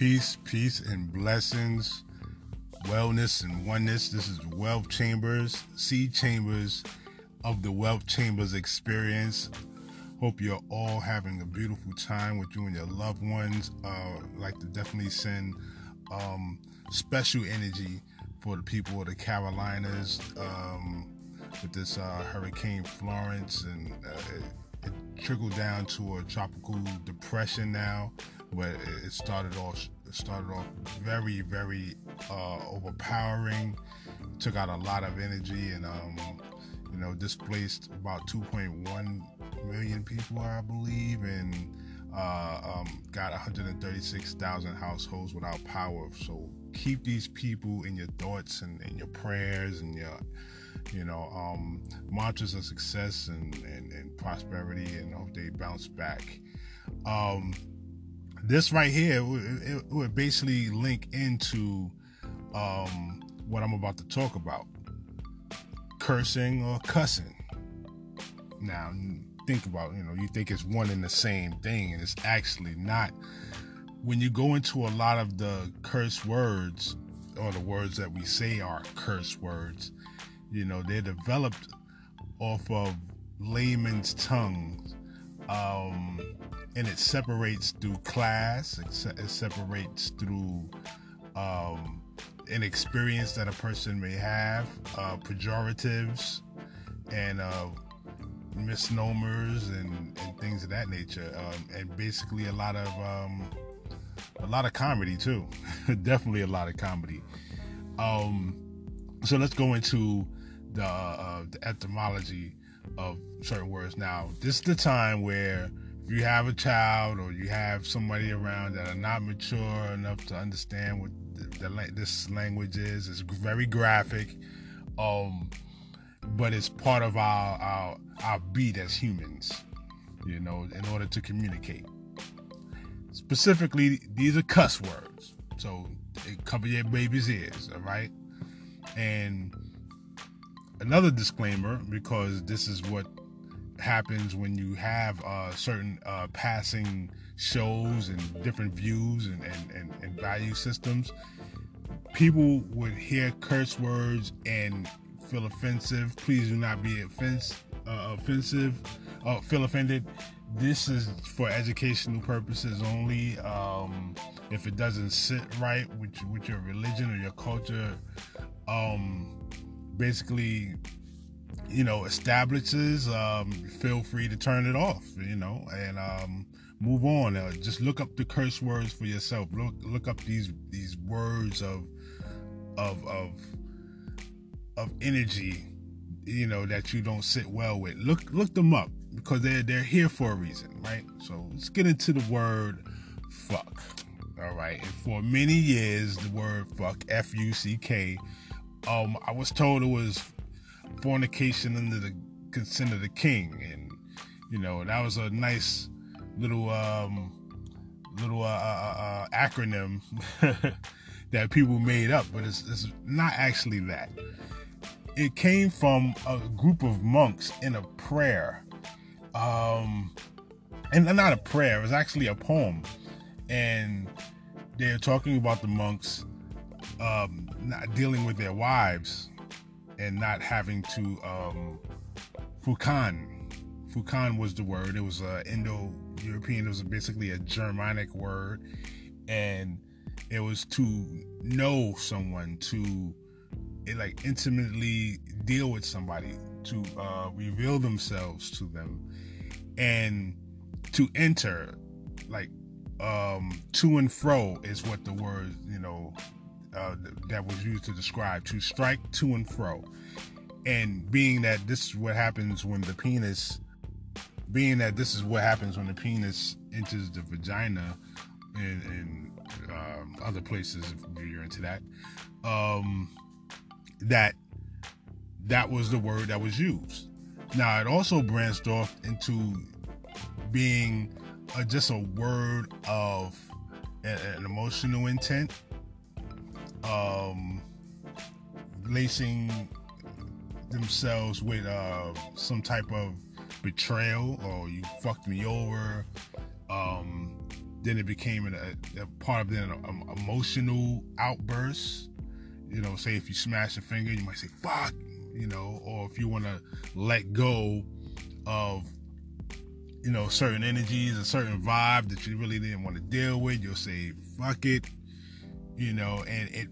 Peace, peace, and blessings, wellness and oneness. This is Wealth Chambers, seed chambers of the Wealth Chambers experience. Hope you're all having a beautiful time with you and your loved ones. Uh, like to definitely send um, special energy for the people of the Carolinas um, with this uh, Hurricane Florence, and uh, it, it trickled down to a tropical depression now but it started off it started off very very uh, overpowering took out a lot of energy and um, you know displaced about 2.1 million people i believe and uh, um, got 136,000 households without power. So keep these people in your thoughts and your prayers and your you know um, mantras of success and, and, and prosperity and hope they bounce back. Um, this right here it, would basically link into um, what I'm about to talk about cursing or cussing. Now, think about you know, you think it's one and the same thing, and it's actually not. When you go into a lot of the curse words, or the words that we say are curse words, you know, they're developed off of layman's tongues. Um, and it separates through class. It, separates through um, an experience that a person may have, uh, pejoratives, and uh, misnomers and, and, things of that nature, um, and basically a lot of um, a lot of comedy too. Definitely a lot of comedy. Um, so let's go into the, uh, the etymology of certain words. Now, this is the time where if you have a child or you have somebody around that are not mature enough to understand what the, the, this language is, it's very graphic, um, but it's part of our, our our beat as humans, you know, in order to communicate. Specifically, these are cuss words, so cover your baby's ears, all right? And another disclaimer, because this is what happens when you have uh, certain uh, passing shows and different views and, and, and, and, value systems. People would hear curse words and feel offensive. Please do not be offense, uh, offensive, uh, feel offended. This is for educational purposes only. Um, if it doesn't sit right with, with your religion or your culture, um, basically you know establishes um, feel free to turn it off you know and um, move on. Uh, just look up the curse words for yourself. Look look up these these words of of of of energy you know that you don't sit well with. Look look them up because they're they're here for a reason right? So let's get into the word fuck. All right. And for many years the word fuck f-u-c-k um i was told it was fornication under the consent of the king, and you know that was a nice little um, little uh, uh, uh, uh acronym that people made up, but it's, it's not actually that. It came from a group of monks in a prayer, um, and not a prayer. It was actually a poem, and they're talking about the monks um, not dealing with their wives and not having to um, Fukan. Fukan was the word. It was a Indo-European. It was basically a Germanic word, and it was to know someone, to like intimately deal with somebody, to uh, reveal themselves to them, and to enter, like um, to and fro is what the word you know uh, that was used to describe to strike to and fro. And being that this is what happens when the penis, being that this is what happens when the penis enters the vagina and, and um, other places, if you're into that, um, that that was the word that was used. Now it also branched off into being a, just a word of an emotional intent um, lacing themselves with uh, some type of betrayal or you fucked me over. Um, then it became an, a, a, part of an emotional outburst. You know, say if you smash a finger, you might say "fuck," you know, or if you want to let go of you know certain energies, a certain vibe that you really didn't want to deal with, you'll say "fuck it," you know, and it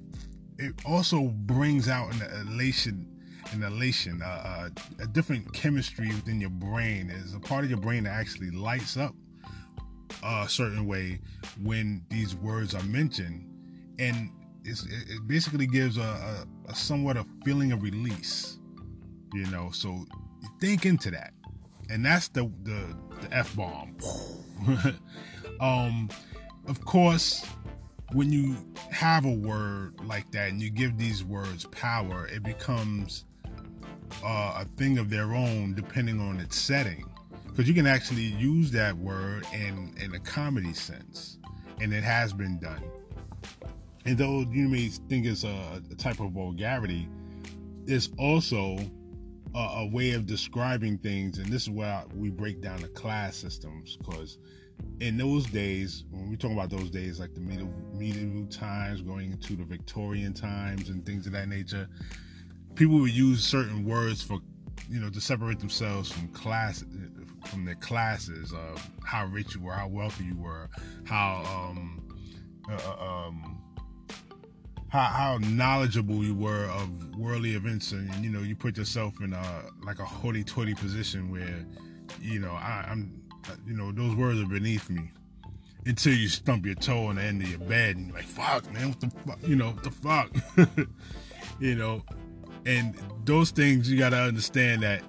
it also brings out an elation an elation, uh, uh, a different chemistry within your brain. Is a part of your brain that actually lights up a certain way when these words are mentioned, and it basically gives a, a, a, somewhat a feeling of release. You know, so think into that, and that's the the, the f bomb. um, of course, when you have a word like that and you give these words power, it becomes uh, a thing of their own depending on its setting. Because you can actually use that word in, in a comedy sense, and it has been done. And though you may think it's a, a type of vulgarity, it's also a, a, way of describing things. And this is where we break down the class systems because in those days, when we talk about those days, like the medieval, medieval times, going into the Victorian times, and things of that nature, people would use certain words for, you know, to separate themselves from class, from their classes of how rich you were, how wealthy you were, how um, uh, uh um, how, how knowledgeable you were of worldly events, and you know, you put yourself in a like a hoity-toity position where, you know, I, I'm you know, those words are beneath me. Until you stump your toe on the end of your bed and you're like, fuck, man, what the fuck? You know, what the fuck? you know, and those things you got to understand that,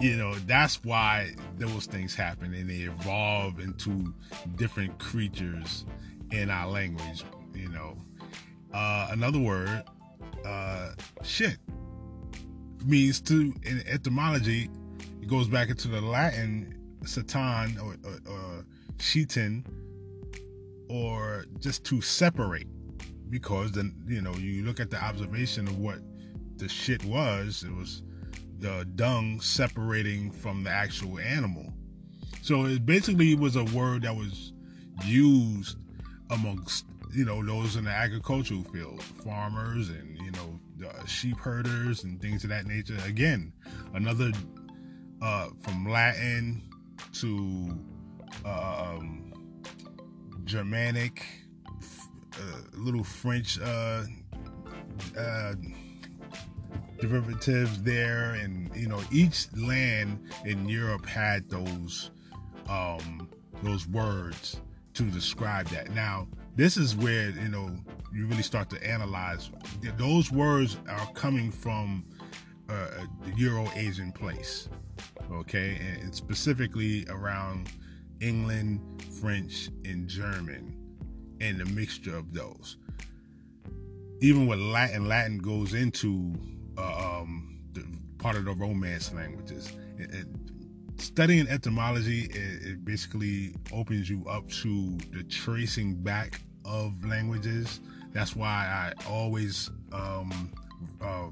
you know, that's why those things happen and they evolve into different creatures in our language, you know. Uh, another word, uh, shit, means to, in etymology, it goes back into the Latin satan or, or, or or just to separate because then you know you look at the observation of what the shit was it was the dung separating from the actual animal. So it basically was a word that was used amongst you know those in the agricultural field farmers and you know sheep herders and things of that nature. Again another uh, from latin to um, Germanic, uh, little French uh, uh, derivatives there, and you know each land in Europe had those um, those words to describe that. Now this is where you know you really start to analyze. Those words are coming from uh, the Euro Asian place okay, and specifically around England, French, and German, and the mixture of those. Even with Latin, Latin goes into uh, um, the, part of the Romance languages. It, it, studying etymology, it, it, basically opens you up to the tracing back of languages. That's why I always um, uh,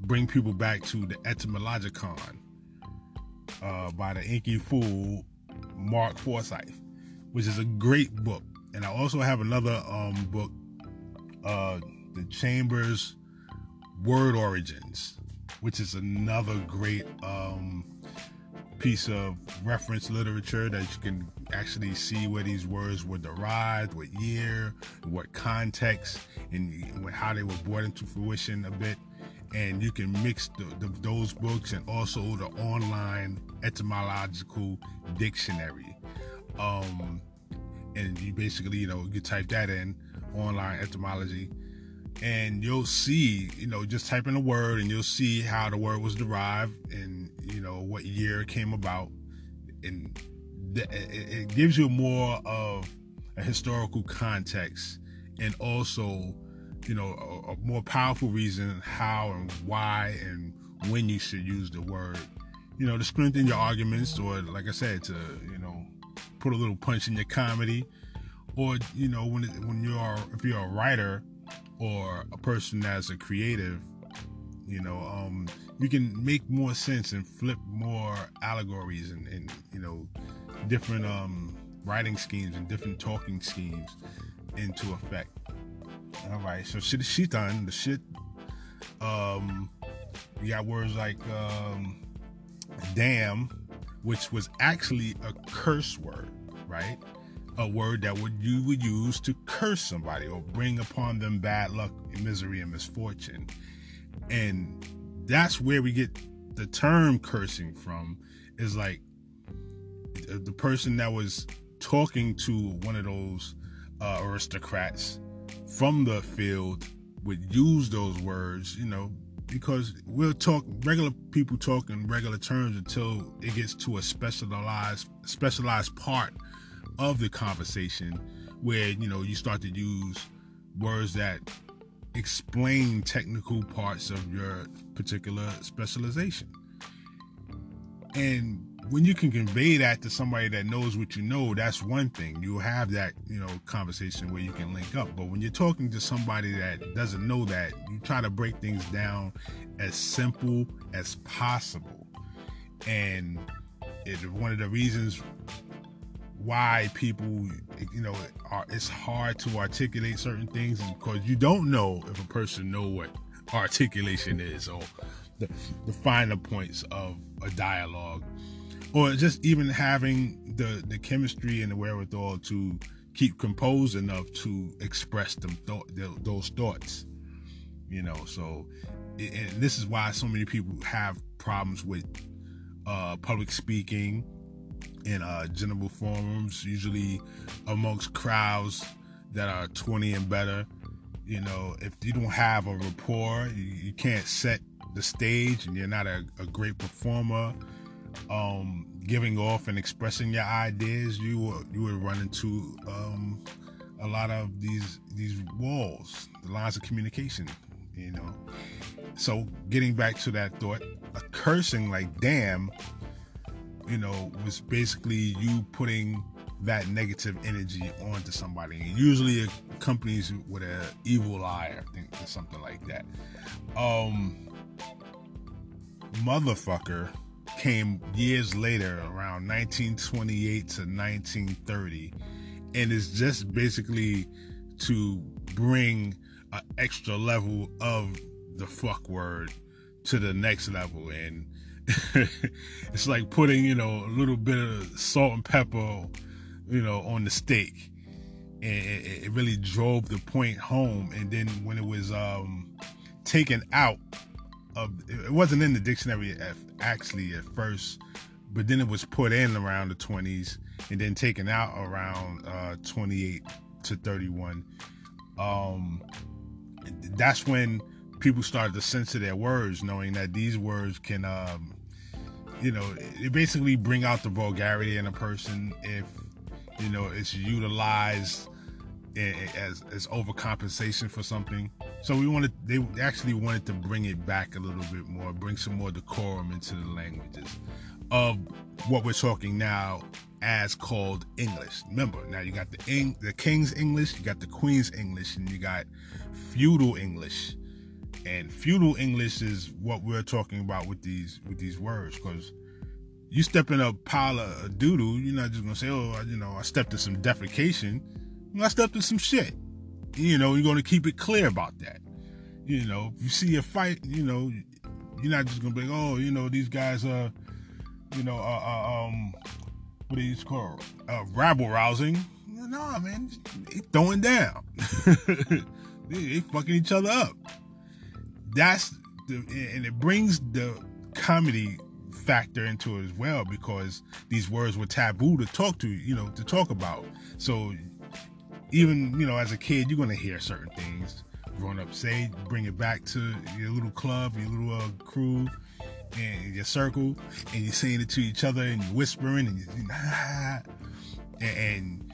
bring people back to the etymologicon uh, by the inky fool Mark Forsyth, which is a great book. And I also have another um, book, uh, The Chambers Word Origins, which is another great um, piece of reference literature that you can actually see where these words were derived, what year, what context, and how they were brought into fruition a bit and you can mix the, the, those books and also the online etymological dictionary. Um, and you basically, you know, you type that in online etymology, and you'll see, you know, just type in a word and you'll see how the word was derived and you know what year it came about, and it gives you more of a historical context and also you know, a, a more powerful reason how and why and when you should use the word, you know, to strengthen your arguments or, like I said, to, you know, put a little punch in your comedy or, you know, when, when you're, if you're a writer or a person that's a creative, you know, um, you can make more sense and flip more allegories and, and you know, different, um, writing schemes and different talking schemes into effect. All right, so shit shitan, the shit. Um, you got words like um, damn, which was actually a curse word, right? A word that would you would use to curse somebody or bring upon them bad luck, and misery, and misfortune. And that's where we get the term cursing from is like the person that was talking to one of those uh, aristocrats from the field would use those words, you know, because we'll talk regular people talk in regular terms until it gets to a specialized specialized part of the conversation where you know you start to use words that explain technical parts of your particular specialization. And when you can convey that to somebody that knows what you know, that's one thing. You'll have that, you know, conversation where you can link up. But when you're talking to somebody that doesn't know that, you try to break things down as simple as possible. And it's one of the reasons why people, you know, are, it's hard to articulate certain things because you don't know if a person know what articulation is or the, the finer points of a dialogue or just even having the the chemistry and the wherewithal to keep composed enough to express them th- those thoughts you know? So and this is why so many people have problems with uh, public speaking in uh, general forums usually amongst crowds that are 20 and better. You know if you don't have a rapport you, you can't set the stage and you're not a, a great performer um, giving off and expressing your ideas, you will you will run into um, a lot of these these walls, the lines of communication. You know, so getting back to that thought, a cursing like "damn," you know, was basically you putting that negative energy onto somebody. And usually it accompanies with an evil eye, think, or something like that. Um, motherfucker came years later, around 1928 to 1930, and it's just basically to bring an extra level of the fuck word to the next level. And it's like putting, you know, a little bit of salt and pepper, you know, on the steak. And it, it really drove the point home. And then when it was um, taken out, of it wasn't in the dictionary at, actually at first, but then it was put in around the 20s and then taken out around uh, 28 to 31. Um, that's when people started to censor their words, knowing that these words can, um, you know, it basically bring out the vulgarity in a person if you know it's utilized as as overcompensation for something. So we wanted they actually wanted to bring it back a little bit more, bring some more decorum into the languages of what we're talking now as called English. Remember, now you got the Eng, the King's English, you got the Queen's English, and you got feudal English. And feudal English is what we're talking about with these with these words, because you step in a pile of doodoo, you're not just gonna say, "Oh, you know, I stepped in some defecation." I stepped in some shit. You know, you're going to keep it clear about that. You know, if you see a fight, you know, you're not just going to be like, oh, you know, these guys are, you know, uh, uh, um, what do you call uh, rabble rousing? No, man, they throwing down. they, they fucking each other up. That's the, and it brings the comedy factor into it as well because these words were taboo to talk to, you know, to talk about. So even you know as a kid you're going to hear certain things. Growing up say bring it back to your little club your little uh, crew and your circle and you're saying it to each other and you're whispering and you ah, and, and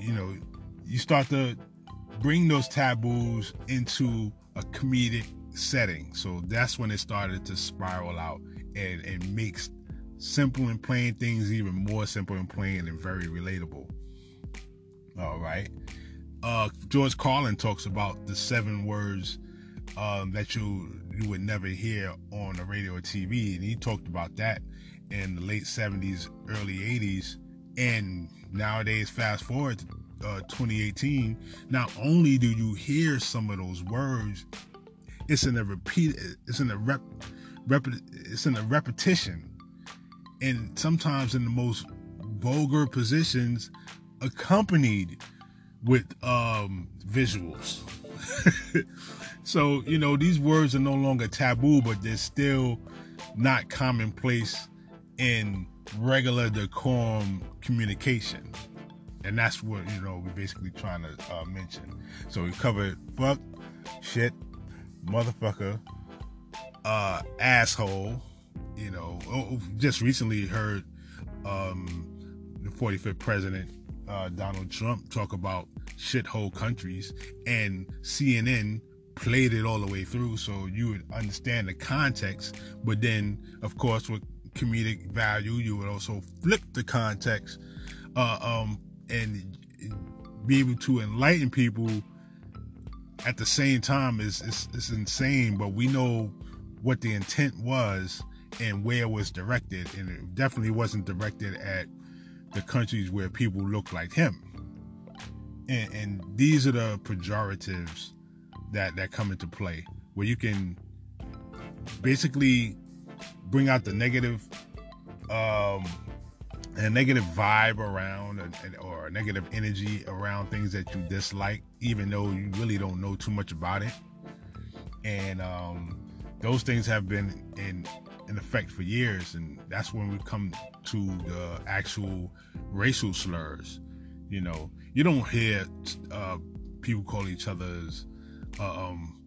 you know you start to bring those taboos into a comedic setting. So that's when it started to spiral out and, and makes simple and plain things even more simple and plain and very relatable all right. Uh, George Carlin talks about the seven words um, that you you would never hear on the radio or TV, and he talked about that in the late '70s, early '80s And nowadays, fast forward to uh, 2018, not only do you hear some of those words, it's in a repeat, it's in a rep, rep it's in a repetition, and sometimes in the most vulgar positions, accompanied with um, visuals. so you know these words are no longer taboo, but they're still not commonplace in regular decorum communication. And that's what, you know, we're basically trying to uh, mention. So we covered fuck, shit, motherfucker, uh, asshole. You know, oh, oh, just recently heard um, the 45th president, uh, Donald Trump, talk about shithole countries, and CNN played it all the way through so you would understand the context. But then, of course, with comedic value, you would also flip the context uh, um, and be able to enlighten people at the same time is, is insane. But we know what the intent was and where it was directed, and it definitely wasn't directed at the countries where people look like him. And, and these are the pejoratives that that come into play, where you can basically bring out the negative, um, a negative vibe around, or a negative energy around things that you dislike, even though you really don't know too much about it. And um, those things have been in in effect for years, and that's when we come to the actual racial slurs. You know, you don't hear uh, people call each other's uh, um,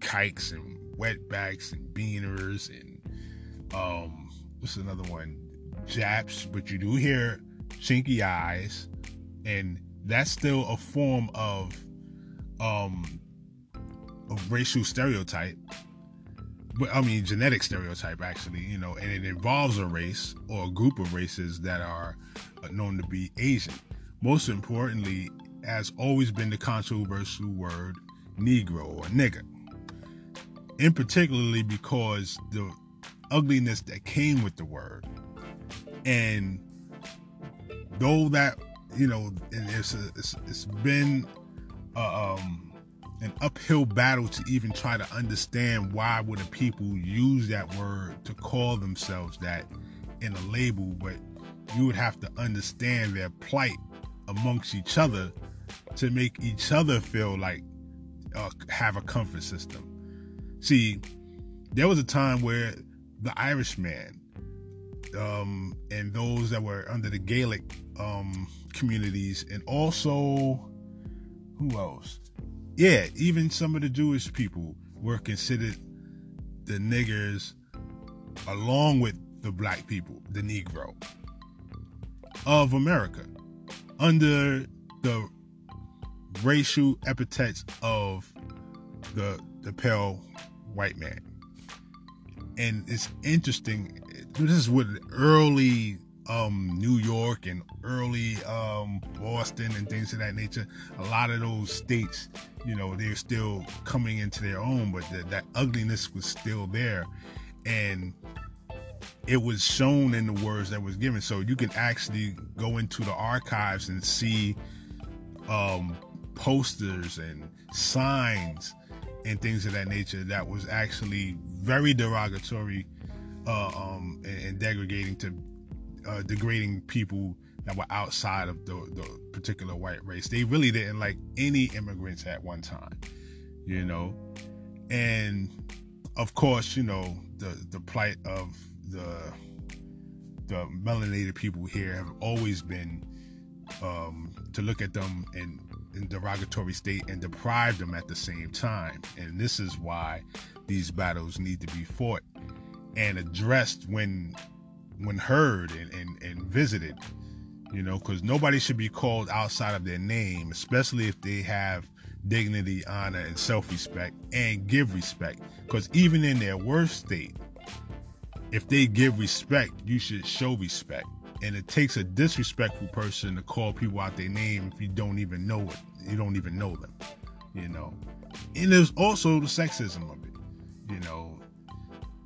kikes and wetbacks and beaners and um, what's another one? Japs, but you do hear chinky eyes, and that's still a form of um, of racial stereotype I mean genetic stereotype actually, you know, and it involves a race or a group of races that are known to be Asian. Most importantly, has always been the controversial word Negro or nigger. In particularly because the ugliness that came with the word. And though that, you know, it's, a, it's, it's been uh, um, an uphill battle to even try to understand why would the people use that word to call themselves that in a label but you would have to understand their plight amongst each other to make each other feel like uh, have a comfort system. See there was a time where the irishman um, and those that were under the gaelic um, communities and also who else yeah, even some of the Jewish people were considered the niggers along with the black people, the Negro of America, under the racial epithets of the the pale white man. And it's interesting. This is what early um, New York and early um, Boston and things of that nature, a lot of those states, you know, they're still coming into their own, but the, that ugliness was still there. And it was shown in the words that was given. So you can actually go into the archives and see um, posters and signs and things of that nature that was actually very derogatory uh, um, and, and, degrading to uh, degrading people that were outside of the, the particular white race. They really didn't like any immigrants at one time, you know. And of course, you know the the plight of the the melanated people here have always been um, to look at them in, in derogatory state and deprive them at the same time. And this is why these battles need to be fought and addressed when when heard and, and, and visited, you know, because nobody should be called outside of their name, especially if they have dignity, honor, and self respect and give respect. Because even in their worst state, if they give respect, you should show respect. And it takes a disrespectful person to call people out their name if you don't even know it. You don't even know them, you know. And there's also the sexism of it, you know,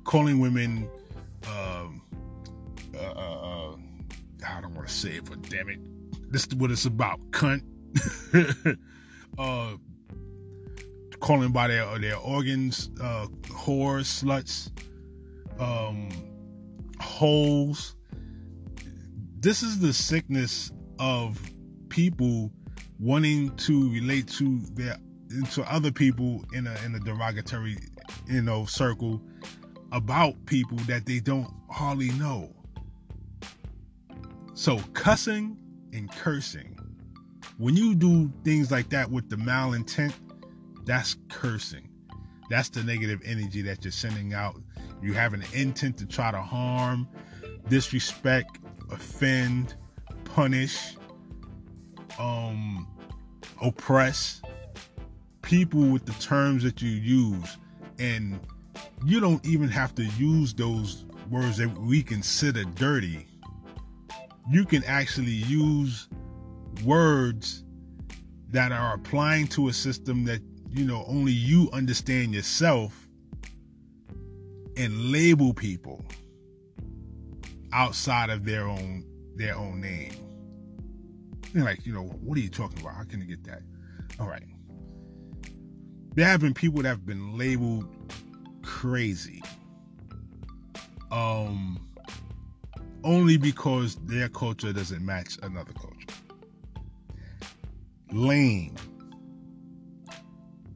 calling women um, uh, uh, uh, I don't want to say it, but damn it, this is what it's about, cunt. uh, calling by their their organs, uh, whores, sluts, um, holes. This is the sickness of people wanting to relate to their to other people in a in a derogatory you know circle about people that they don't hardly know. So cussing and cursing. When you do things like that with the malintent, that's cursing. That's the negative energy that you're sending out. You have an intent to try to harm, disrespect, offend, punish, um, oppress people with the terms that you use. And you don't even have to use those words that we consider dirty. You can actually use words that are applying to a system that you know only you understand yourself and label people outside of their own their own name. And like, you know, what are you talking about? How can you get that? All right. There have been people that have been labeled crazy. Um only because their culture doesn't match another culture. Lame.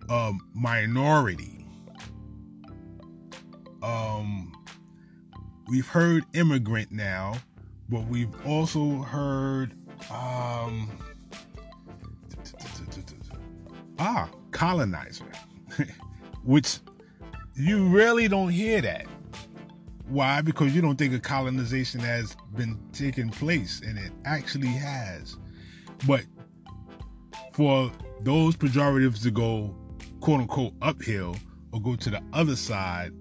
Um minority. Um we've heard immigrant now, but we've also heard um ah colonizer which you really don't hear that why? Because you don't think a colonization has been taking place and it actually has. But for those pejoratives to go quote unquote uphill or go to the other side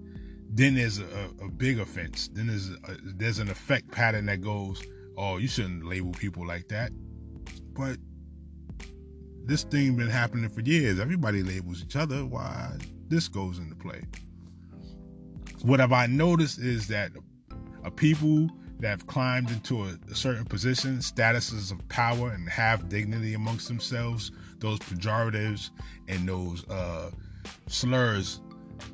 then there's a, a big offense. Then there's a, there's an effect pattern that goes oh you shouldn't label people like that. But this thing been happening for years. Everybody labels each other. Why? This goes into play what have i noticed is that a people that have climbed into a, a certain position statuses of power and have dignity amongst themselves those pejoratives and those uh, slurs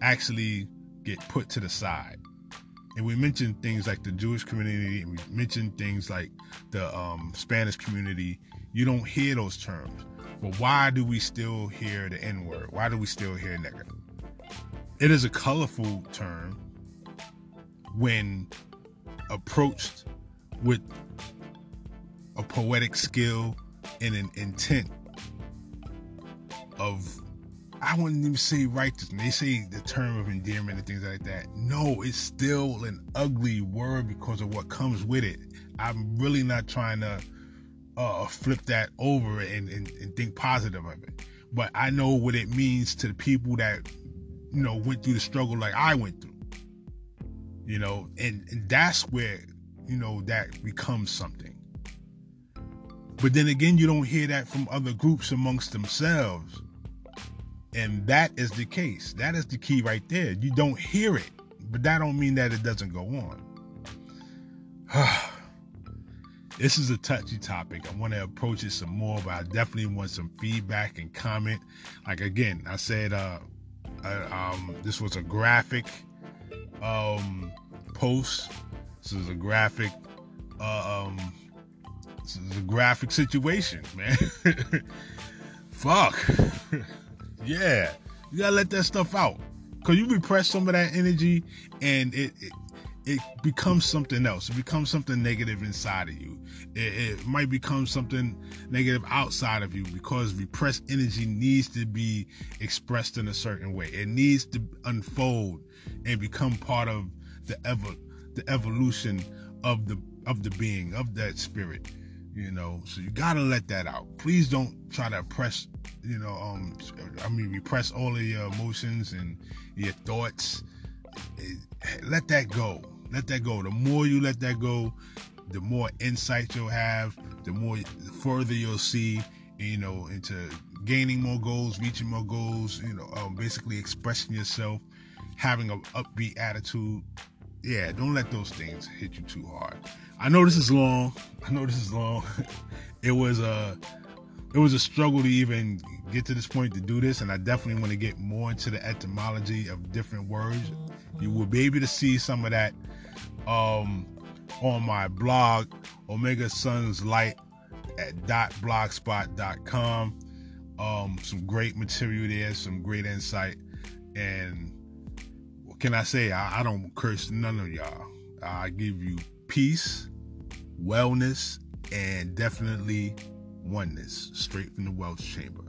actually get put to the side and we mentioned things like the Jewish community, and we mentioned things like the um, Spanish community. You don't hear those terms, but why do we still hear the N word? Why do we still hear nigger? It is a colorful term when approached with a poetic skill and an intent of I wouldn't even say righteous. They say the term of endearment and things like that. No, it's still an ugly word because of what comes with it. I'm really not trying to uh, flip that over and, and, and think positive of it. But I know what it means to the people that, you know, went through the struggle like I went through. You know, and, and that's where, you know, that becomes something. But then again, you don't hear that from other groups amongst themselves and that is the case. That is the key right there. You don't hear it, but that don't mean that it doesn't go on. this is a touchy topic. I want to approach it some more, but I definitely want some feedback and comment. Like again, I said, uh, um, this was a graphic um, post. This is a graphic, uh, um, this is a graphic situation, man. Fuck. Yeah, you gotta let that stuff out because you repress some of that energy and it, it it becomes something else. It becomes something negative inside of you. It, it, might become something negative outside of you because repressed energy needs to be expressed in a certain way. It needs to unfold and become part of the ever the evolution of the of the being of that spirit you know so you gotta let that out please don't try to oppress you know um i mean repress all of your emotions and your thoughts let that go let that go the more you let that go the more insight you'll have the more the further you'll see you know into gaining more goals reaching more goals you know um, basically expressing yourself having an upbeat attitude yeah, don't let those things hit you too hard. I know this is long. I know this is long. it was a it was a struggle to even get to this point to do this, and I definitely want to get more into the etymology of different words. You will be able to see some of that um, on my blog, Omega Sons Light at .blogspot.com. Um, some great material there, some great insight, and what can I say? I, I don't curse none of y'all. I give you peace, wellness, and definitely oneness straight from the Wealth Chamber.